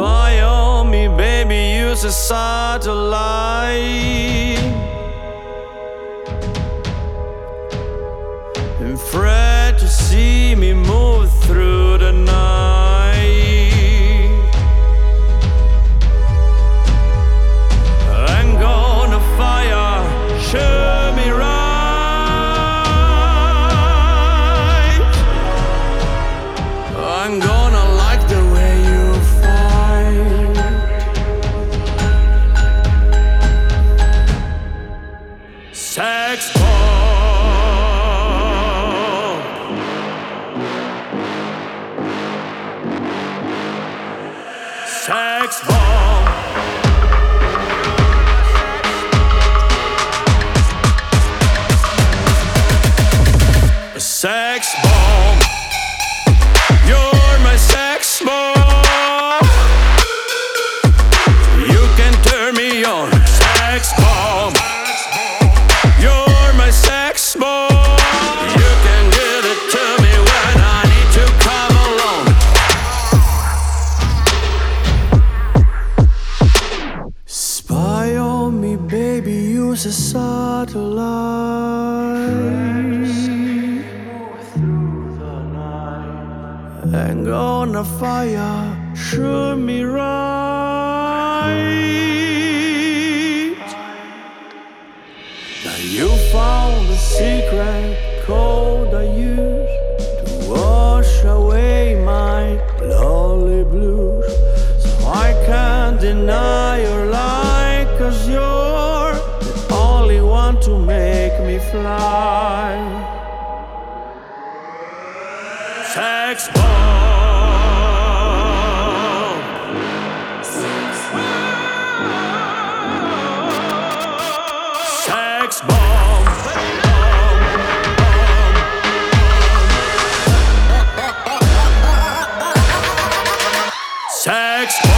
On me, baby, use a satellite. Infrared to see me move through Sex bomb. Sex bomb. Use a satellite. I'm gonna fire, shoot me right. Now you found the secret code I use me fly. Sex bomb. Sex bomb. Sex bomb. Sex bomb.